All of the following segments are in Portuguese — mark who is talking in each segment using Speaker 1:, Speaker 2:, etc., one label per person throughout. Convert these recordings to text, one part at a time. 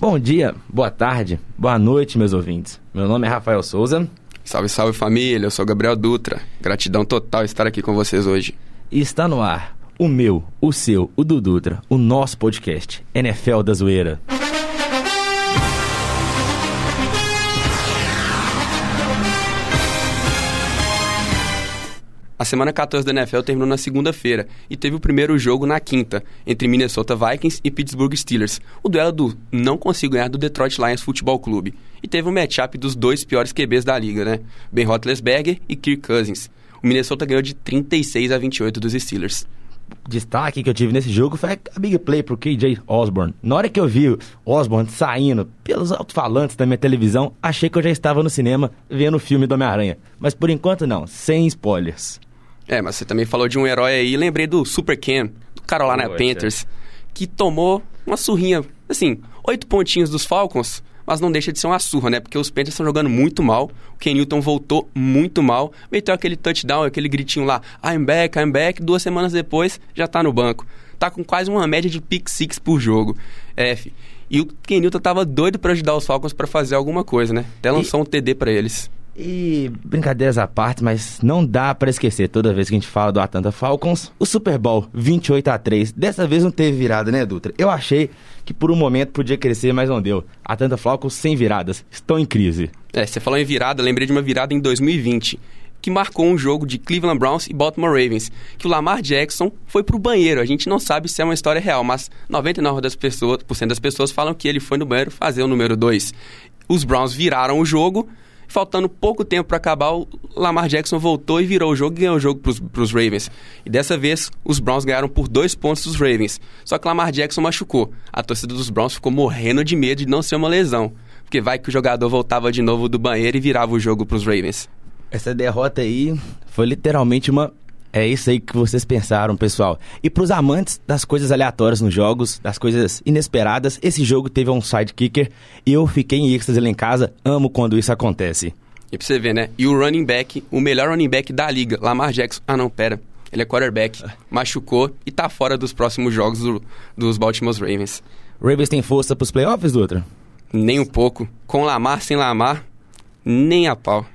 Speaker 1: Bom dia, boa tarde, boa noite, meus ouvintes. Meu nome é Rafael Souza.
Speaker 2: Salve, salve família, eu sou Gabriel Dutra. Gratidão total estar aqui com vocês hoje.
Speaker 1: E está no ar o meu, o seu, o do Dutra, o nosso podcast, NFL da Zoeira.
Speaker 2: A semana 14 da NFL terminou na segunda-feira e teve o primeiro jogo na quinta, entre Minnesota Vikings e Pittsburgh Steelers, o duelo do não consigo ganhar do Detroit Lions Futebol Clube. E teve um matchup dos dois piores QBs da liga, né? Ben Roethlisberger e Kirk Cousins. O Minnesota ganhou de 36 a 28 dos Steelers
Speaker 1: destaque que eu tive nesse jogo foi a big play pro KJ Osborne. Na hora que eu vi Osborne saindo pelos alto-falantes da minha televisão, achei que eu já estava no cinema vendo o filme do Homem-Aranha. Mas por enquanto não, sem spoilers.
Speaker 2: É, mas você também falou de um herói aí, lembrei do Super Cam, do Carolina Poxa. Panthers, que tomou uma surrinha, assim, oito pontinhos dos Falcons, mas não deixa de ser uma surra, né? Porque os Panthers estão jogando muito mal, o Ken Newton voltou muito mal, meteu aquele touchdown, aquele gritinho lá, I'm back, I'm back, duas semanas depois já tá no banco. Tá com quase uma média de pick six por jogo. F. E o Ken Newton tava doido para ajudar os Falcons para fazer alguma coisa, né? Até lançou e... um TD para eles.
Speaker 1: E brincadeiras à parte, mas não dá para esquecer toda vez que a gente fala do Atlanta Falcons, o Super Bowl 28 a 3. Dessa vez não teve virada, né, Dutra? Eu achei que por um momento podia crescer, mas não deu. Atlanta Falcons sem viradas, estão em crise.
Speaker 2: É, você falou em virada, lembrei de uma virada em 2020 que marcou um jogo de Cleveland Browns e Baltimore Ravens, que o Lamar Jackson foi pro banheiro. A gente não sabe se é uma história real, mas 99% das pessoas, das pessoas falam que ele foi no banheiro fazer o número 2. Os Browns viraram o jogo, faltando pouco tempo para acabar, o Lamar Jackson voltou e virou o jogo e ganhou o jogo para os Ravens. E dessa vez, os Browns ganharam por dois pontos dos Ravens. Só que Lamar Jackson machucou. A torcida dos Browns ficou morrendo de medo de não ser uma lesão. Porque vai que o jogador voltava de novo do banheiro e virava o jogo para os Ravens.
Speaker 1: Essa derrota aí foi literalmente uma é isso aí que vocês pensaram, pessoal. E para os amantes das coisas aleatórias nos jogos, das coisas inesperadas, esse jogo teve um sidekicker e eu fiquei em êxtase lá em casa. Amo quando isso acontece.
Speaker 2: E pra você ver, né? E o running back, o melhor running back da liga, Lamar Jackson. Ah, não, pera. Ele é quarterback, machucou e tá fora dos próximos jogos do, dos Baltimore Ravens.
Speaker 1: Ravens tem força pros playoffs, Dutra?
Speaker 2: Nem um pouco. Com Lamar, sem Lamar, nem a pau.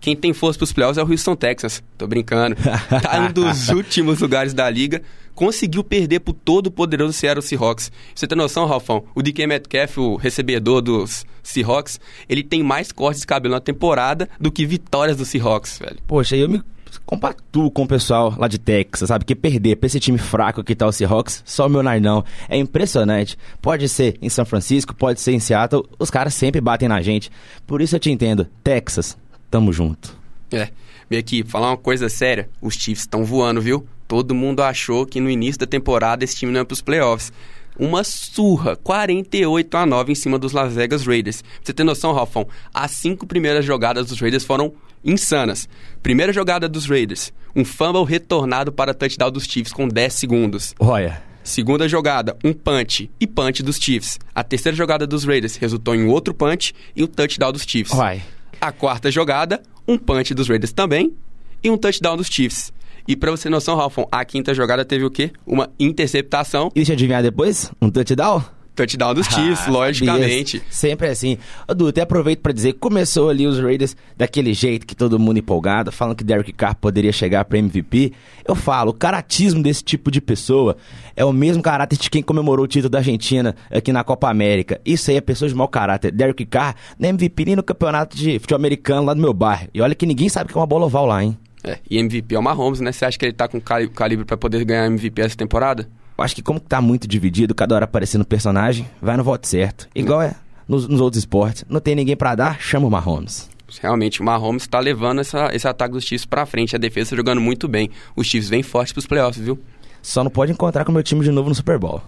Speaker 2: Quem tem força para os playoffs é o Houston Texans. Tô brincando. Tá um dos últimos lugares da liga. Conseguiu perder pro todo poderoso Seattle Seahawks. Você tem noção, Ralfão? O DK Metcalf, o recebedor dos Seahawks, ele tem mais cortes de cabelo na temporada do que vitórias do Seahawks, velho.
Speaker 1: Poxa, eu me compactuo com o pessoal lá de Texas, sabe? Que perder pra esse time fraco que tá o Seahawks, só o meu não. É impressionante. Pode ser em São Francisco, pode ser em Seattle, os caras sempre batem na gente. Por isso eu te entendo. Texas, tamo junto.
Speaker 2: É, minha equipe, falar uma coisa séria, os Chiefs estão voando, viu? Todo mundo achou que no início da temporada esse time não ia pros playoffs. Uma surra, 48 a 9 em cima dos Las Vegas Raiders. Pra você ter noção, Ralfão, as cinco primeiras jogadas dos Raiders foram insanas. Primeira jogada dos Raiders, um fumble retornado para touchdown dos Chiefs com 10 segundos.
Speaker 1: Olha.
Speaker 2: Segunda jogada, um punch e punch dos Chiefs. A terceira jogada dos Raiders resultou em outro punch e um touchdown dos Chiefs.
Speaker 1: Uai.
Speaker 2: A quarta jogada, um punch dos Raiders também e um touchdown dos Chiefs. E pra você ter noção, Ralfon, a quinta jogada teve o quê? Uma interceptação.
Speaker 1: E deixa eu adivinhar depois? Um touchdown?
Speaker 2: Touchdown dos Chiefs, ah, logicamente.
Speaker 1: Sempre assim. Edu, até aproveito para dizer, começou ali os Raiders daquele jeito que todo mundo empolgado, falando que Derek Carr poderia chegar para MVP. Eu falo, o caratismo desse tipo de pessoa é o mesmo caráter de quem comemorou o título da Argentina aqui na Copa América. Isso aí é pessoa de mau caráter. Derek Carr é MVP nem no campeonato de futebol americano lá do meu bairro. E olha que ninguém sabe que é uma bola oval lá, hein?
Speaker 2: É, e MVP é o Mahomes, né? Você acha que ele tá com calibre para poder ganhar MVP essa temporada?
Speaker 1: Acho que como tá muito dividido, cada hora aparecendo personagem, vai no voto certo. Igual é nos, nos outros esportes. Não tem ninguém para dar, chama o Mahomes.
Speaker 2: Realmente, o Mahomes está levando essa, esse ataque dos Chiefs para frente. A defesa jogando muito bem. Os Chiefs vêm fortes pros playoffs, viu?
Speaker 1: Só não pode encontrar com o meu time de novo no Super Bowl.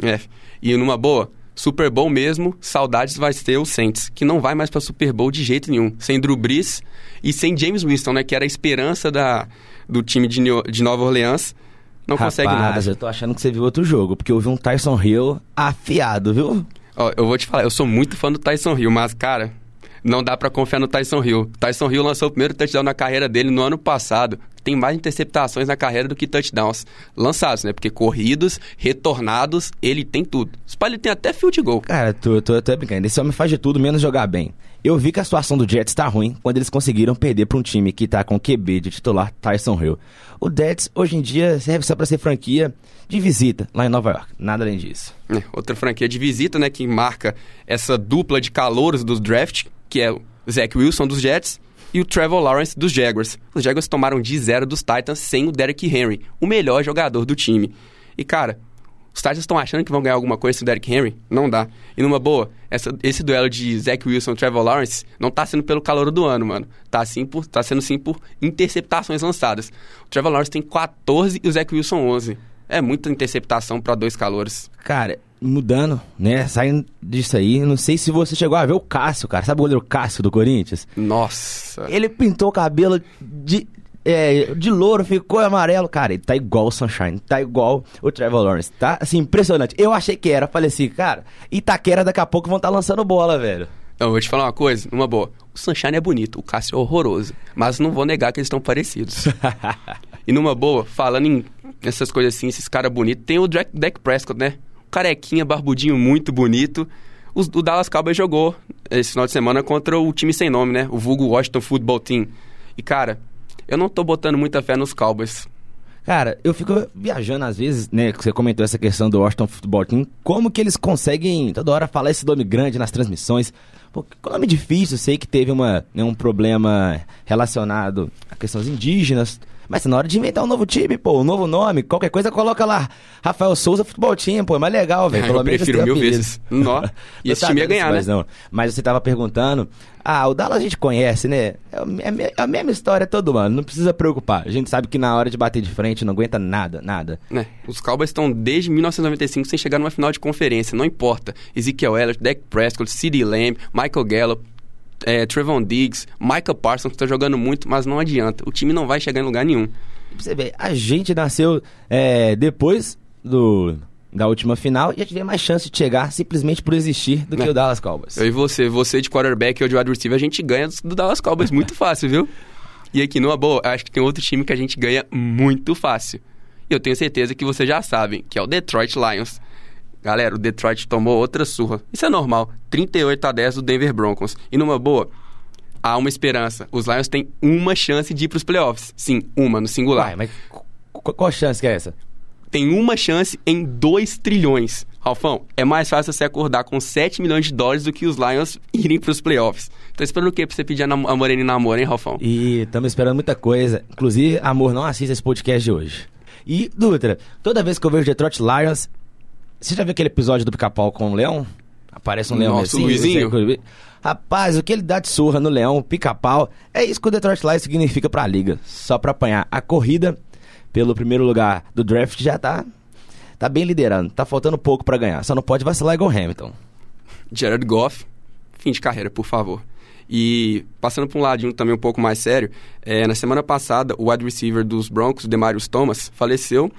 Speaker 2: É. E numa boa, Super Bowl mesmo, saudades vai ter o Saints, que não vai mais para Super Bowl de jeito nenhum. Sem Drew Brees e sem James Winston, né? Que era a esperança da, do time de, New, de Nova Orleans não
Speaker 1: Rapaz,
Speaker 2: consegue nada.
Speaker 1: eu tô achando que você viu outro jogo, porque eu vi um Tyson Hill afiado, viu?
Speaker 2: Ó, eu vou te falar, eu sou muito fã do Tyson Hill, mas, cara, não dá para confiar no Tyson Hill. Tyson Hill lançou o primeiro touchdown na carreira dele no ano passado. tem mais interceptações na carreira do que touchdowns lançados, né? Porque corridos, retornados, ele tem tudo. Spalho tem até field goal.
Speaker 1: Cara, tô, tô, tô brincando. Esse homem faz de tudo, menos jogar bem. Eu vi que a situação do Jets tá ruim quando eles conseguiram perder para um time que tá com QB de titular Tyson Hill. O Jets, hoje em dia, serve só para ser franquia de visita lá em Nova York. Nada além disso.
Speaker 2: É, outra franquia de visita, né? Que marca essa dupla de calouros do draft, que é o Zach Wilson dos Jets e o Trevor Lawrence dos Jaguars. Os Jaguars tomaram de zero dos Titans sem o Derrick Henry, o melhor jogador do time. E, cara, os Titans estão achando que vão ganhar alguma coisa com o Derrick Henry? Não dá. E numa boa, essa, esse duelo de Zach Wilson e Trevor Lawrence não tá sendo pelo calor do ano, mano. Tá, assim por, tá sendo sim por interceptações lançadas. O Trevor Lawrence tem 14 e o Zach Wilson 11. É muita interceptação para dois calores.
Speaker 1: Cara, mudando, né? Saindo disso aí, não sei se você chegou a ver o Cássio, cara. Sabe o goleiro Cássio do Corinthians?
Speaker 2: Nossa.
Speaker 1: Ele pintou o cabelo de é, de louro, ficou amarelo. Cara, ele tá igual o Sunshine, tá igual o Trevor Lawrence. Tá, assim, impressionante. Eu achei que era, falei assim, cara, Itaquera daqui a pouco vão estar tá lançando bola, velho.
Speaker 2: Não, vou te falar uma coisa, uma boa. O Sunshine é bonito, o Cássio é horroroso. Mas não vou negar que eles estão parecidos. e numa boa, falando em essas coisas assim, esses caras bonitos, tem o Dak Prescott, né? Carequinha, barbudinho, muito bonito. O, o Dallas Cowboys jogou esse final de semana contra o time sem nome, né? O vulgo Washington Football Team. E, cara, eu não tô botando muita fé nos Cowboys.
Speaker 1: Cara, eu fico viajando às vezes, né? Você comentou essa questão do Washington Football Team. Como que eles conseguem toda hora falar esse nome grande nas transmissões? Pô, que nome difícil. sei que teve uma, né, um problema relacionado a questões indígenas. Mas na hora de inventar um novo time, pô, um novo nome, qualquer coisa, coloca lá Rafael Souza Futebol Team, pô, é mais legal, velho.
Speaker 2: Ah, eu prefiro mil vezes. Nó. E esse time ia ganhar,
Speaker 1: mas
Speaker 2: né?
Speaker 1: Não. Mas você tava perguntando, ah, o Dallas a gente conhece, né? É, é, é a mesma história todo ano, não precisa preocupar. A gente sabe que na hora de bater de frente não aguenta nada, nada.
Speaker 2: É, os Cowboys estão desde 1995 sem chegar numa final de conferência, não importa. Ezekiel Elliott, Dak Prescott, CeeDee Lamb, Michael Gallup, é, Trevon Diggs, Michael Parsons, que está jogando muito, mas não adianta. O time não vai chegar em lugar nenhum.
Speaker 1: Você ver, a gente nasceu é, depois do, da última final e já tivemos mais chance de chegar simplesmente por existir do que é. o Dallas Cowboys.
Speaker 2: Eu e você, você de quarterback e eu de wide receiver, a gente ganha do Dallas Cowboys muito fácil, viu? E aqui, numa boa, acho que tem outro time que a gente ganha muito fácil. E eu tenho certeza que vocês já sabem, que é o Detroit Lions. Galera, o Detroit tomou outra surra. Isso é normal. 38 a 10 do Denver Broncos. E numa boa, há uma esperança. Os Lions têm uma chance de ir para os playoffs. Sim, uma, no singular.
Speaker 1: Uai, mas qual chance que é essa?
Speaker 2: Tem uma chance em 2 trilhões. Ralfão, é mais fácil você acordar com 7 milhões de dólares do que os Lions irem para os playoffs. Tô esperando o quê pra você pedir a, a Morena em namoro, hein, Ralfão?
Speaker 1: E estamos esperando muita coisa. Inclusive, amor, não assista esse podcast de hoje. E, Dutra, toda vez que eu vejo Detroit Lions, você já viu aquele episódio do Pica-Pau com o Leão? Aparece um leão
Speaker 2: assim. Luizinho.
Speaker 1: Rapaz, o que ele dá de surra no leão, pica-pau, é isso que o Detroit Lions significa pra liga. Só pra apanhar. A corrida pelo primeiro lugar do draft já tá, tá bem liderando. Tá faltando pouco para ganhar. Só não pode vacilar igual Hamilton.
Speaker 2: Jared Goff, fim de carreira, por favor. E passando para um ladinho também um pouco mais sério, é, na semana passada o wide receiver dos Broncos, Demarius Thomas, faleceu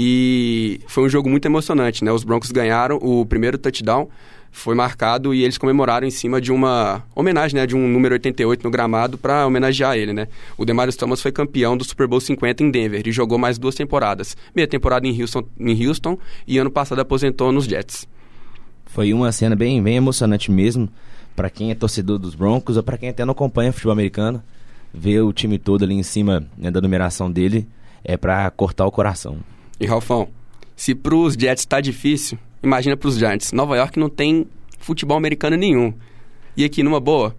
Speaker 2: e foi um jogo muito emocionante, né? Os Broncos ganharam o primeiro touchdown foi marcado e eles comemoraram em cima de uma homenagem, né, de um número 88 no gramado para homenagear ele, né? O Demarius Thomas foi campeão do Super Bowl 50 em Denver e jogou mais duas temporadas. Meia temporada em Houston, em Houston e ano passado aposentou nos Jets.
Speaker 1: Foi uma cena bem, bem emocionante mesmo para quem é torcedor dos Broncos ou para quem até não acompanha futebol americano, ver o time todo ali em cima né, da numeração dele é para cortar o coração.
Speaker 2: E Ralfão, se pros Jets tá difícil, Imagina para os Giants. Nova York não tem futebol americano nenhum. E aqui, numa boa,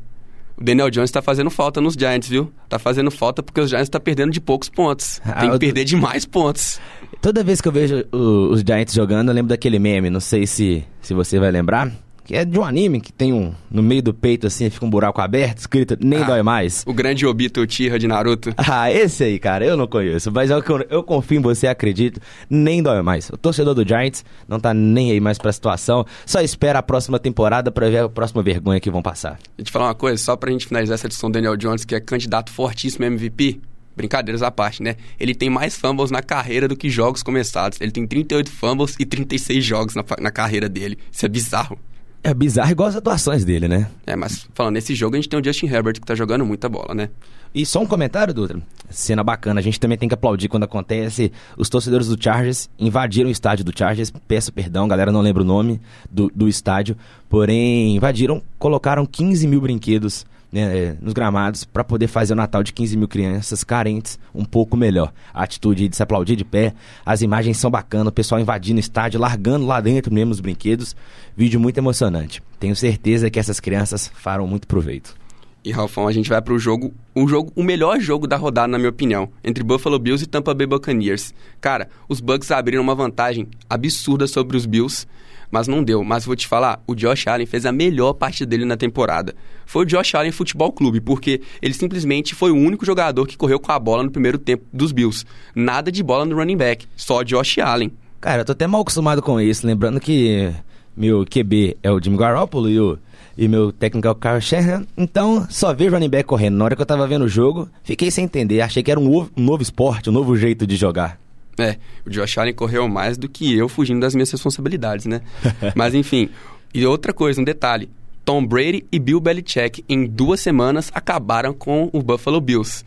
Speaker 2: o Daniel Jones está fazendo falta nos Giants, viu? Tá fazendo falta porque os Giants estão tá perdendo de poucos pontos. Ah, tem que perder de mais pontos.
Speaker 1: Toda vez que eu vejo o, os Giants jogando, eu lembro daquele meme, não sei se, se você vai lembrar que é de um anime que tem um. No meio do peito, assim, fica um buraco aberto, escrito Nem ah, Dói Mais.
Speaker 2: O grande Obito Uchiha de Naruto.
Speaker 1: Ah, esse aí, cara, eu não conheço. Mas eu, eu confio em você, acredito. Nem dói mais. O torcedor do Giants não tá nem aí mais pra situação. Só espera a próxima temporada pra ver a próxima vergonha que vão passar.
Speaker 2: E te falar uma coisa, só pra gente finalizar essa edição do Daniel Jones, que é candidato fortíssimo MVP. Brincadeiras à parte, né? Ele tem mais fumbles na carreira do que jogos começados. Ele tem 38 fumbles e 36 jogos na, na carreira dele. Isso é bizarro.
Speaker 1: É bizarro igual as atuações dele, né?
Speaker 2: É, mas falando nesse jogo, a gente tem o Justin Herbert que tá jogando muita bola, né?
Speaker 1: E só um comentário, Dutra. Cena bacana, a gente também tem que aplaudir quando acontece. Os torcedores do Chargers invadiram o estádio do Chargers. Peço perdão, galera, não lembro o nome do, do estádio. Porém, invadiram, colocaram 15 mil brinquedos né, nos gramados para poder fazer o Natal de 15 mil crianças carentes um pouco melhor. A atitude de se aplaudir de pé, as imagens são bacanas, o pessoal invadindo o estádio, largando lá dentro mesmo os brinquedos. Vídeo muito emocionante. Tenho certeza que essas crianças farão muito proveito.
Speaker 2: E Ralfão, a gente vai para o jogo, um jogo, o melhor jogo da rodada, na minha opinião, entre Buffalo Bills e Tampa Bay Buccaneers. Cara, os Bucks abriram uma vantagem absurda sobre os Bills mas não deu. Mas vou te falar, o Josh Allen fez a melhor parte dele na temporada. Foi o Josh Allen Futebol Clube, porque ele simplesmente foi o único jogador que correu com a bola no primeiro tempo dos Bills. Nada de bola no running back, só Josh Allen.
Speaker 1: Cara, eu tô até mal acostumado com isso, lembrando que meu QB é o Jimmy Garoppolo e o e meu técnico é o Kyle Shanahan. Então, só vejo running back correndo. Na hora que eu tava vendo o jogo, fiquei sem entender. Achei que era um, um novo esporte, um novo jeito de jogar.
Speaker 2: É, o Josh Allen correu mais do que eu fugindo das minhas responsabilidades, né? Mas enfim, e outra coisa, um detalhe. Tom Brady e Bill Belichick em duas semanas acabaram com o Buffalo Bills.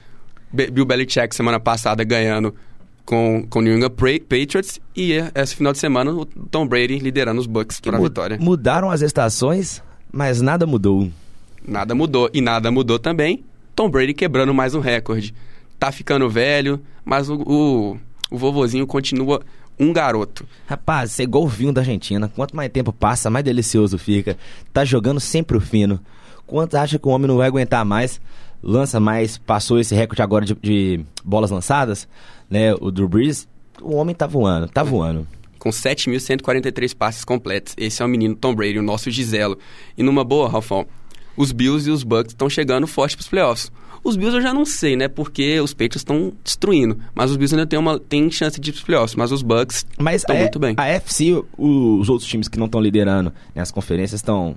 Speaker 2: Be Bill Belichick semana passada ganhando com o New England Patriots e esse final de semana o Tom Brady liderando os Bucks para a vitória.
Speaker 1: Mudaram as estações, mas nada mudou.
Speaker 2: Nada mudou e nada mudou também. Tom Brady quebrando mais um recorde. Tá ficando velho, mas o, o o vovozinho continua um garoto.
Speaker 1: Rapaz, você é igual o vinho da Argentina. Quanto mais tempo passa, mais delicioso fica. Tá jogando sempre o fino. Quanto acha que o homem não vai aguentar mais? Lança mais, passou esse recorde agora de, de bolas lançadas, né? O Drew Brees, o homem tá voando, tá voando
Speaker 2: com 7.143 passes completos. Esse é o menino Tom Brady, o nosso Giselo. E numa boa, Ralfão, os Bills e os Bucks estão chegando forte para os playoffs. Os Bills eu já não sei, né? Porque os Patriots estão destruindo. Mas os Bills ainda tem, uma, tem chance de playoffs. Mas os Bucks estão muito bem.
Speaker 1: A FC, os outros times que não estão liderando nas conferências estão...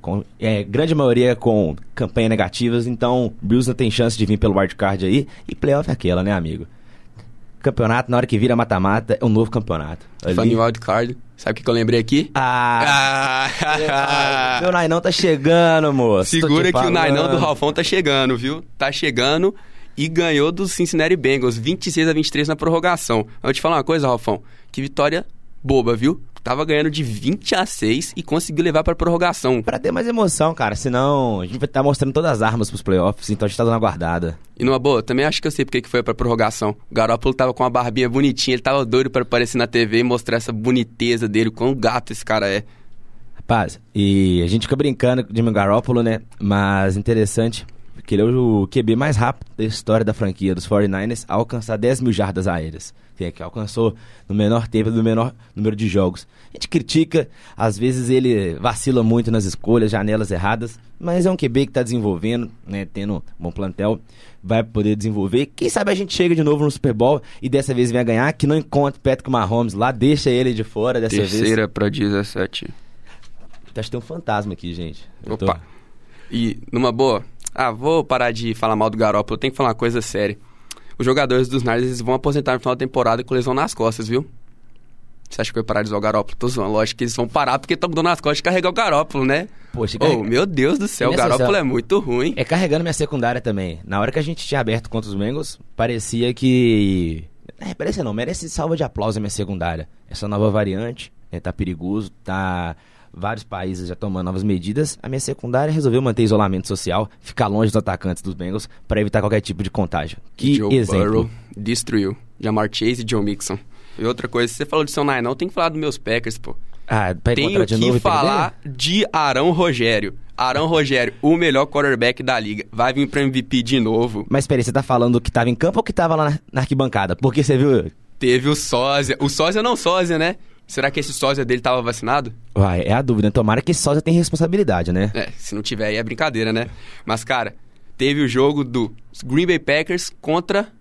Speaker 1: Com, é, grande maioria com campanha negativas, então Bills não tem chance de vir pelo wildcard aí. E playoff é aquela, né, amigo? Campeonato, na hora que vira mata-mata, é um novo campeonato.
Speaker 2: Ali... Falando em wildcard, sabe o que, que eu lembrei aqui?
Speaker 1: Ah! ah. Meu Nainão tá chegando, moço.
Speaker 2: Segura que o Nainão do Ralfão tá chegando, viu? Tá chegando e ganhou dos Cincinnati Bengals, 26 a 23 na prorrogação. Eu vou te falar uma coisa, Ralfão, que vitória boba, viu? Tava ganhando de 20 a 6 e conseguiu levar pra prorrogação.
Speaker 1: Pra ter mais emoção, cara. Senão a gente vai estar tá mostrando todas as armas pros playoffs, então a gente tá dando uma guardada.
Speaker 2: E numa boa, também acho que eu sei porque que foi pra prorrogação. O Garoppolo tava com uma barbinha bonitinha, ele tava doido para aparecer na TV e mostrar essa boniteza dele, o quão gato esse cara é.
Speaker 1: Rapaz, e a gente fica brincando com o Jimmy Garoppolo, né? Mas interessante, porque ele é o QB mais rápido da história da franquia dos 49ers a alcançar 10 mil jardas aéreas que alcançou no menor tempo, no menor número de jogos. A gente critica, às vezes ele vacila muito nas escolhas, janelas erradas, mas é um QB que está desenvolvendo, né, tendo um bom plantel, vai poder desenvolver. Quem sabe a gente chega de novo no Super Bowl e dessa vez venha ganhar, que não encontre Patrick Mahomes lá, deixa ele de fora dessa
Speaker 2: Terceira
Speaker 1: vez.
Speaker 2: Terceira para 17.
Speaker 1: Acho que tem um fantasma aqui, gente.
Speaker 2: Eu Opa. Tô... E numa boa, ah, vou parar de falar mal do Garoppolo, eu tenho que falar uma coisa séria os jogadores dos Niners vão aposentar no final da temporada com lesão nas costas, viu? Você acha que vai parar de usar o Garópolo? Tô zoando. Lógico que eles vão parar porque estão dando nas costas de carregar o Garópolo, né? Poxa, carrega... oh, meu Deus do céu, o Garópolo é muito ruim.
Speaker 1: É carregando minha secundária também. Na hora que a gente tinha aberto contra os Bengals, parecia que... É, parecia não, merece salva de aplauso a minha secundária. Essa nova variante, né, tá perigoso, tá vários países já tomando novas medidas, a minha secundária resolveu manter isolamento social, ficar longe dos atacantes dos Bengals para evitar qualquer tipo de contágio. Que Joe exemplo. Burrow
Speaker 2: destruiu. Jamar Chase e Joe Mixon. E outra coisa, você falou de seu Nine, não tem que falar dos meus Packers, pô.
Speaker 1: Ah,
Speaker 2: Tenho
Speaker 1: que
Speaker 2: novo falar de Arão Rogério. Arão Rogério, o melhor quarterback da liga. Vai vir para MVP de novo.
Speaker 1: Mas peraí, você tá falando que tava em campo ou que tava lá na arquibancada? Porque você viu...
Speaker 2: Teve o sósia. O sósia não sósia, né? Será que esse sósia dele estava vacinado?
Speaker 1: É a dúvida. Tomara que esse sósia tenha responsabilidade, né?
Speaker 2: É, se não tiver aí é brincadeira, né? Mas, cara, teve o jogo do Green Bay Packers contra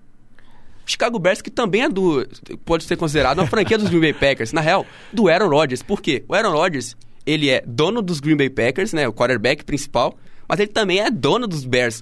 Speaker 2: Chicago Bears, que também é do. pode ser considerado uma franquia dos Green Bay Packers. Na real, do Aaron Rodgers. Por quê? O Aaron Rodgers, ele é dono dos Green Bay Packers, né? O quarterback principal, mas ele também é dono dos Bears.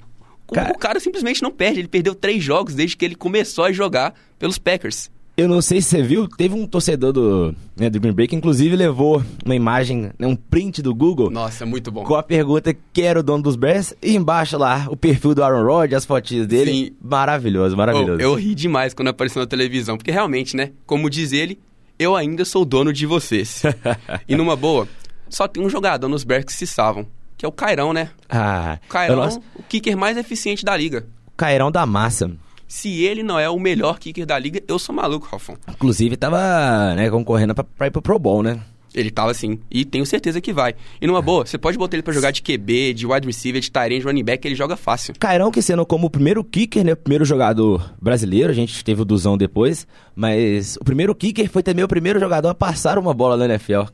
Speaker 2: Cara... O cara simplesmente não perde. Ele perdeu três jogos desde que ele começou a jogar pelos Packers.
Speaker 1: Eu não sei se você viu, teve um torcedor do, né, do Green Bay que inclusive levou uma imagem, né, um print do Google.
Speaker 2: Nossa, muito bom.
Speaker 1: Com a pergunta quem era o dono dos Bears e embaixo lá o perfil do Aaron Rodgers, as fotinhas dele. Sim. Maravilhoso, maravilhoso.
Speaker 2: Oh, eu ri demais quando apareceu na televisão, porque realmente, né, como diz ele, eu ainda sou dono de vocês. e numa boa, só tem um jogador nos Bears que se salvam, que é o Cairão, né?
Speaker 1: Ah,
Speaker 2: o Cairão, nosso... o kicker mais eficiente da liga.
Speaker 1: O Cairão da massa.
Speaker 2: Se ele não é o melhor kicker da liga, eu sou maluco, Ralfão.
Speaker 1: Inclusive, tava né, concorrendo pra, pra ir pro Pro Bowl, né?
Speaker 2: Ele tava assim, e tenho certeza que vai. E numa boa, você pode botar ele para jogar de QB, de wide receiver, de tight de running back, ele joga fácil.
Speaker 1: Cairão que sendo como o primeiro kicker, né, o primeiro jogador brasileiro, a gente teve o Duzão depois, mas o primeiro kicker foi também o primeiro jogador a passar uma bola na NFL.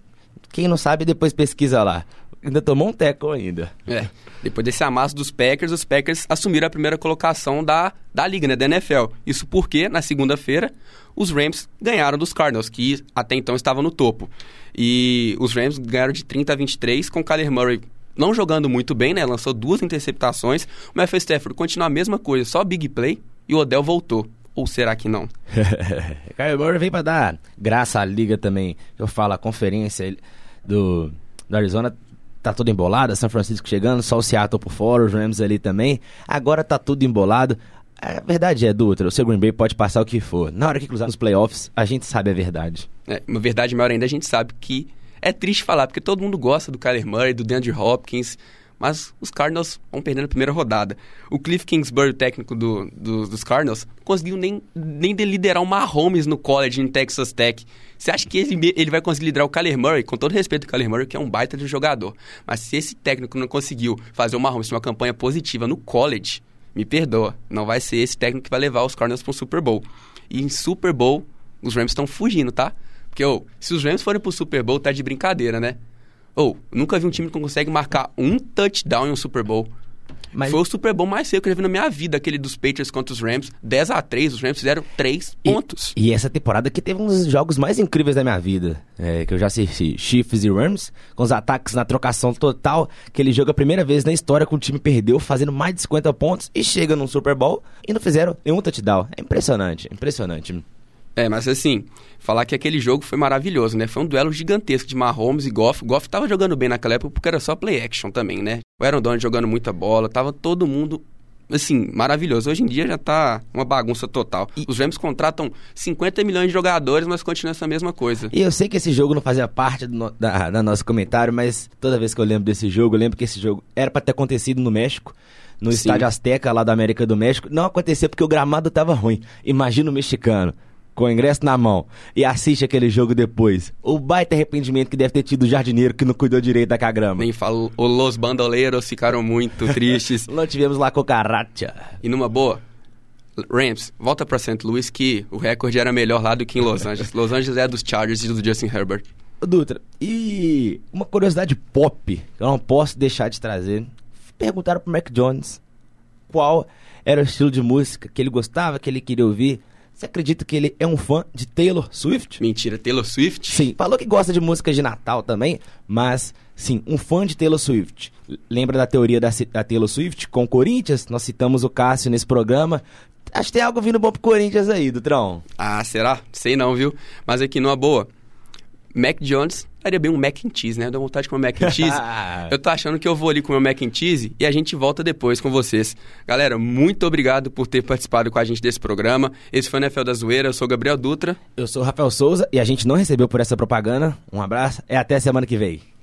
Speaker 1: Quem não sabe, depois pesquisa lá ainda tomou um teco ainda.
Speaker 2: É. Depois desse amasso dos Packers, os Packers assumiram a primeira colocação da, da liga, né, da NFL. Isso porque, na segunda-feira, os Rams ganharam dos Cardinals, que até então estavam no topo. E os Rams ganharam de 30 a 23, com o Kyler Murray não jogando muito bem, né? Lançou duas interceptações. O Matthew Stafford continua a mesma coisa, só big play, e o Odell voltou. Ou será que não?
Speaker 1: Kyler Murray vem para dar graça à liga também. Eu falo, a conferência do, do Arizona tá tudo embolado, São Francisco chegando, só o Seattle por fora, os Rams ali também. Agora tá tudo embolado. A verdade é, Dutra, o seu Green Bay pode passar o que for. Na hora que cruzar nos playoffs, a gente sabe a verdade.
Speaker 2: É, uma verdade maior ainda, a gente sabe que é triste falar, porque todo mundo gosta do Kyler Murray, do DeAndre Hopkins, mas os Cardinals vão perder na primeira rodada. O Cliff Kingsbury, técnico do, do, dos Cardinals, não conseguiu nem, nem liderar o Mahomes no college em Texas Tech. Você acha que ele, ele vai conseguir liderar o Kyler Murray? Com todo respeito ao Kyler Murray, que é um baita de jogador. Mas se esse técnico não conseguiu fazer o Mahomes ter uma campanha positiva no college, me perdoa, não vai ser esse técnico que vai levar os Cardinals para o Super Bowl. E em Super Bowl, os Rams estão fugindo, tá? Porque, oh, se os Rams forem pro Super Bowl, tá de brincadeira, né? Ou, oh, nunca vi um time que consegue marcar um touchdown em um Super Bowl. Mas... Foi o Super Bowl mais cedo que eu já vi na minha vida, aquele dos Patriots contra os Rams. 10 a 3 os Rams fizeram 3 pontos.
Speaker 1: E, e essa temporada que teve um dos jogos mais incríveis da minha vida. É, que eu já assisti Chiefs e Rams, com os ataques na trocação total. Aquele jogo é a primeira vez na história que o time perdeu, fazendo mais de 50 pontos, e chega num Super Bowl e não fizeram nenhum touchdown. É impressionante, impressionante.
Speaker 2: É, mas assim, falar que aquele jogo foi maravilhoso, né? Foi um duelo gigantesco de Mahomes e Goff. Goff tava jogando bem naquela época porque era só play action também, né? O Aaron Donald jogando muita bola, tava todo mundo assim, maravilhoso. Hoje em dia já tá uma bagunça total. E... Os Rams contratam 50 milhões de jogadores, mas continua essa mesma coisa.
Speaker 1: E eu sei que esse jogo não fazia parte do no, da, da nosso comentário, mas toda vez que eu lembro desse jogo, eu lembro que esse jogo era para ter acontecido no México no Sim. estádio Azteca lá da América do México. Não aconteceu porque o gramado tava ruim. Imagina o mexicano com o ingresso na mão e assiste aquele jogo depois, o baita arrependimento que deve ter tido o jardineiro que não cuidou direito da cagrama.
Speaker 2: Nem falo, os bandoleiros ficaram muito tristes.
Speaker 1: não tivemos lá cocaracha.
Speaker 2: E numa boa, Rams, volta para St. Louis que o recorde era melhor lá do que em Los Angeles. Los Angeles é dos Chargers e do Justin Herbert.
Speaker 1: Dutra, e uma curiosidade pop que eu não posso deixar de trazer. Perguntaram pro Mac Jones qual era o estilo de música que ele gostava, que ele queria ouvir. Você acredita que ele é um fã de Taylor Swift?
Speaker 2: Mentira, Taylor Swift?
Speaker 1: Sim, falou que gosta de músicas de Natal também, mas sim, um fã de Taylor Swift. Lembra da teoria da, da Taylor Swift com o Corinthians? Nós citamos o Cássio nesse programa. Acho que tem algo vindo bom pro Corinthians aí, Dutrão.
Speaker 2: Ah, será? Sei não, viu? Mas aqui numa boa. Mac Jones daria bem um mac and cheese, né? Dá vontade de comer mac and cheese. eu tô achando que eu vou ali comer o mac and cheese e a gente volta depois com vocês. Galera, muito obrigado por ter participado com a gente desse programa. Esse foi o NFL da Zoeira, eu sou Gabriel Dutra.
Speaker 1: Eu sou o Rafael Souza e a gente não recebeu por essa propaganda. Um abraço e até semana que vem.